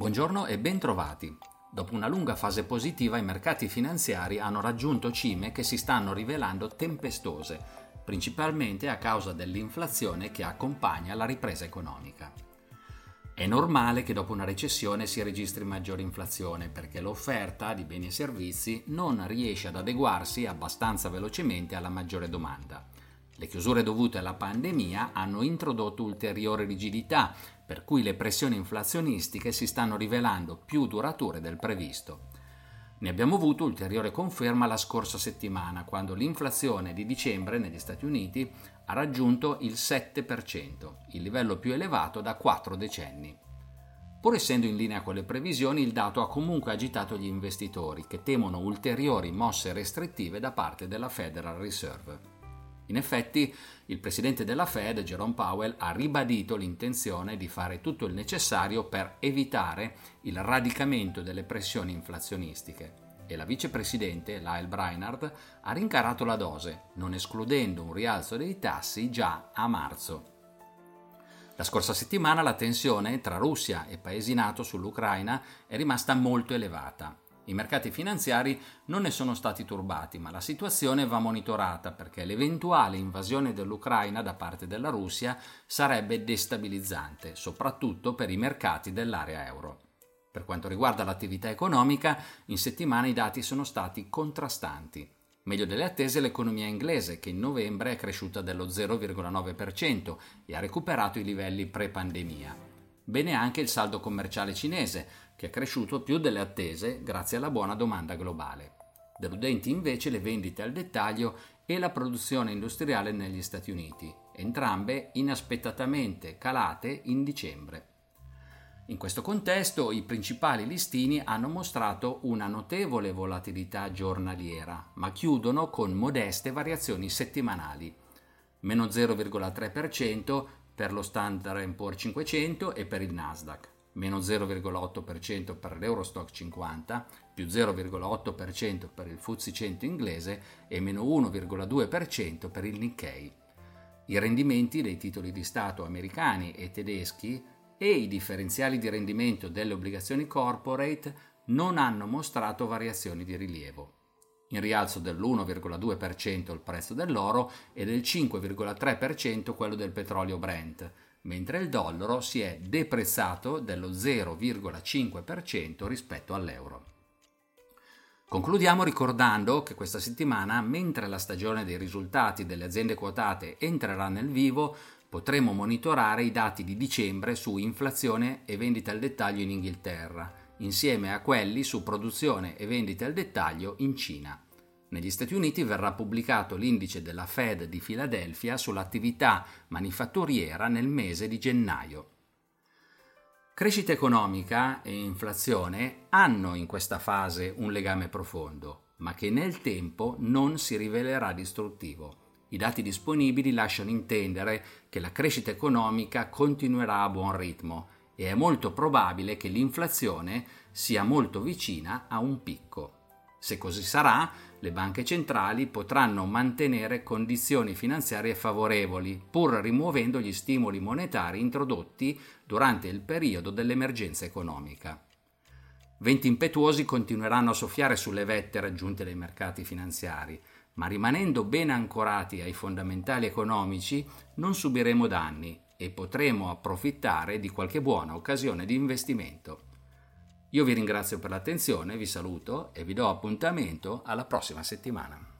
Buongiorno e bentrovati. Dopo una lunga fase positiva i mercati finanziari hanno raggiunto cime che si stanno rivelando tempestose, principalmente a causa dell'inflazione che accompagna la ripresa economica. È normale che dopo una recessione si registri maggiore inflazione perché l'offerta di beni e servizi non riesce ad adeguarsi abbastanza velocemente alla maggiore domanda. Le chiusure dovute alla pandemia hanno introdotto ulteriore rigidità, per cui le pressioni inflazionistiche si stanno rivelando più durature del previsto. Ne abbiamo avuto ulteriore conferma la scorsa settimana, quando l'inflazione di dicembre negli Stati Uniti ha raggiunto il 7%, il livello più elevato da quattro decenni. Pur essendo in linea con le previsioni, il dato ha comunque agitato gli investitori, che temono ulteriori mosse restrittive da parte della Federal Reserve. In effetti, il presidente della Fed, Jerome Powell, ha ribadito l'intenzione di fare tutto il necessario per evitare il radicamento delle pressioni inflazionistiche e la vicepresidente, Lyle Brainard, ha rincarato la dose, non escludendo un rialzo dei tassi già a marzo. La scorsa settimana la tensione tra Russia e paesi NATO sull'Ucraina è rimasta molto elevata i mercati finanziari non ne sono stati turbati, ma la situazione va monitorata perché l'eventuale invasione dell'Ucraina da parte della Russia sarebbe destabilizzante, soprattutto per i mercati dell'area euro. Per quanto riguarda l'attività economica, in settimana i dati sono stati contrastanti. Meglio delle attese l'economia inglese, che in novembre è cresciuta dello 0,9% e ha recuperato i livelli pre-pandemia. Bene anche il saldo commerciale cinese, che è cresciuto più delle attese grazie alla buona domanda globale. Deludenti invece le vendite al dettaglio e la produzione industriale negli Stati Uniti, entrambe inaspettatamente calate in dicembre. In questo contesto i principali listini hanno mostrato una notevole volatilità giornaliera, ma chiudono con modeste variazioni settimanali. Meno 0,3% per lo Standard Poor's 500 e per il Nasdaq, meno 0,8% per l'Eurostock 50, più 0,8% per il FTSE 100 inglese e meno 1,2% per il Nikkei. I rendimenti dei titoli di Stato americani e tedeschi e i differenziali di rendimento delle obbligazioni corporate non hanno mostrato variazioni di rilievo in rialzo dell'1,2% il prezzo dell'oro e del 5,3% quello del petrolio Brent, mentre il dollaro si è deprezzato dello 0,5% rispetto all'euro. Concludiamo ricordando che questa settimana, mentre la stagione dei risultati delle aziende quotate entrerà nel vivo, potremo monitorare i dati di dicembre su inflazione e vendita al dettaglio in Inghilterra insieme a quelli su produzione e vendite al dettaglio in Cina. Negli Stati Uniti verrà pubblicato l'indice della Fed di Filadelfia sull'attività manifatturiera nel mese di gennaio. Crescita economica e inflazione hanno in questa fase un legame profondo, ma che nel tempo non si rivelerà distruttivo. I dati disponibili lasciano intendere che la crescita economica continuerà a buon ritmo e è molto probabile che l'inflazione sia molto vicina a un picco. Se così sarà, le banche centrali potranno mantenere condizioni finanziarie favorevoli, pur rimuovendo gli stimoli monetari introdotti durante il periodo dell'emergenza economica. Venti impetuosi continueranno a soffiare sulle vette raggiunte dai mercati finanziari, ma rimanendo ben ancorati ai fondamentali economici non subiremo danni e potremo approfittare di qualche buona occasione di investimento. Io vi ringrazio per l'attenzione, vi saluto e vi do appuntamento alla prossima settimana.